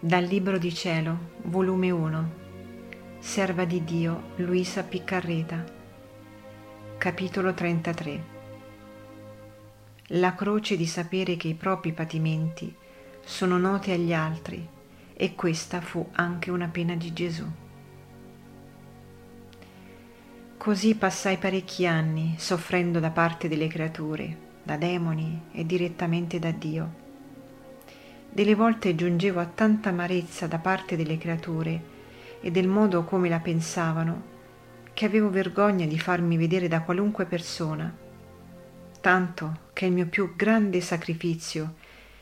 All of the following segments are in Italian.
Dal Libro di Cielo, volume 1, Serva di Dio Luisa Piccarreta, capitolo 33. La croce di sapere che i propri patimenti sono noti agli altri e questa fu anche una pena di Gesù. Così passai parecchi anni soffrendo da parte delle creature, da demoni e direttamente da Dio delle volte giungevo a tanta amarezza da parte delle creature e del modo come la pensavano, che avevo vergogna di farmi vedere da qualunque persona, tanto che il mio più grande sacrificio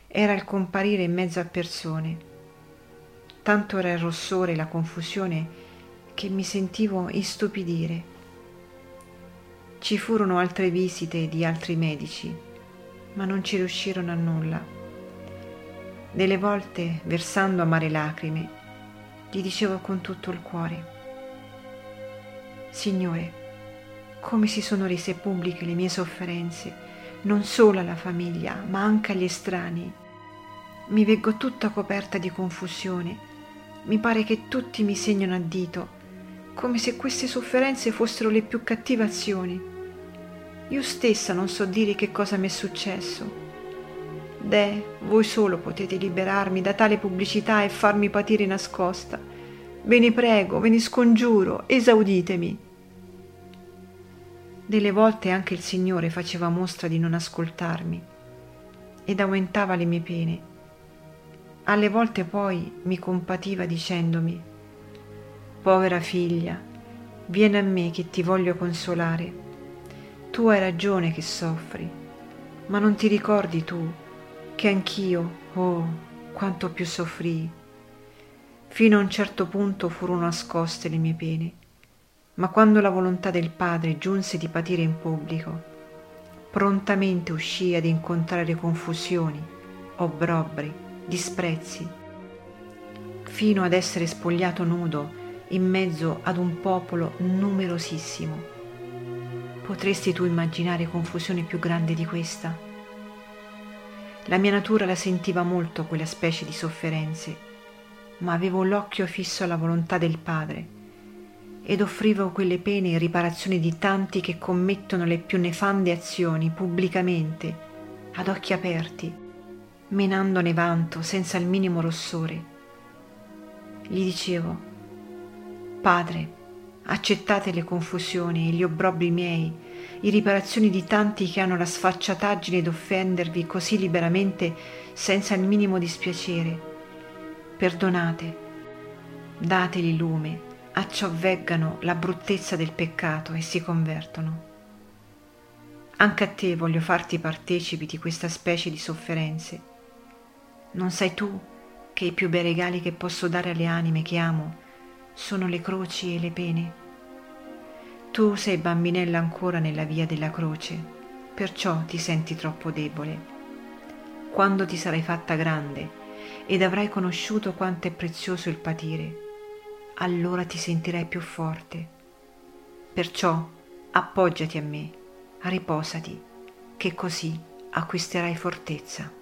era il comparire in mezzo a persone. Tanto era il rossore e la confusione che mi sentivo istupidire. Ci furono altre visite di altri medici, ma non ci riuscirono a nulla delle volte, versando amare lacrime, gli dicevo con tutto il cuore, Signore, come si sono rese pubbliche le mie sofferenze, non solo alla famiglia, ma anche agli estranei. Mi veggo tutta coperta di confusione, mi pare che tutti mi segnano a dito, come se queste sofferenze fossero le più cattive azioni. Io stessa non so dire che cosa mi è successo Deh, voi solo potete liberarmi da tale pubblicità e farmi patire nascosta. Ve ne prego, ve ne scongiuro, esauditemi. Delle volte anche il Signore faceva mostra di non ascoltarmi ed aumentava le mie pene. Alle volte poi mi compativa dicendomi, Povera figlia, vieni a me che ti voglio consolare. Tu hai ragione che soffri, ma non ti ricordi tu che anch'io, oh, quanto più soffrii. Fino a un certo punto furono nascoste le mie pene, ma quando la volontà del Padre giunse di patire in pubblico, prontamente uscii ad incontrare confusioni, obbrobri, disprezzi, fino ad essere spogliato nudo in mezzo ad un popolo numerosissimo. Potresti tu immaginare confusione più grande di questa? La mia natura la sentiva molto quella specie di sofferenze, ma avevo l'occhio fisso alla volontà del Padre ed offrivo quelle pene in riparazione di tanti che commettono le più nefande azioni pubblicamente, ad occhi aperti, menandone vanto senza il minimo rossore. Gli dicevo, Padre, accettate le confusioni e gli obbrobri miei in riparazione di tanti che hanno la sfacciataggine d'offendervi così liberamente senza il minimo dispiacere. Perdonate, dateli lume, acciò veggano la bruttezza del peccato e si convertono. Anche a te voglio farti partecipi di questa specie di sofferenze. Non sai tu che i più bei regali che posso dare alle anime che amo sono le croci e le pene? Tu sei bambinella ancora nella via della croce, perciò ti senti troppo debole. Quando ti sarai fatta grande ed avrai conosciuto quanto è prezioso il patire, allora ti sentirai più forte. Perciò appoggiati a me, riposati, che così acquisterai fortezza.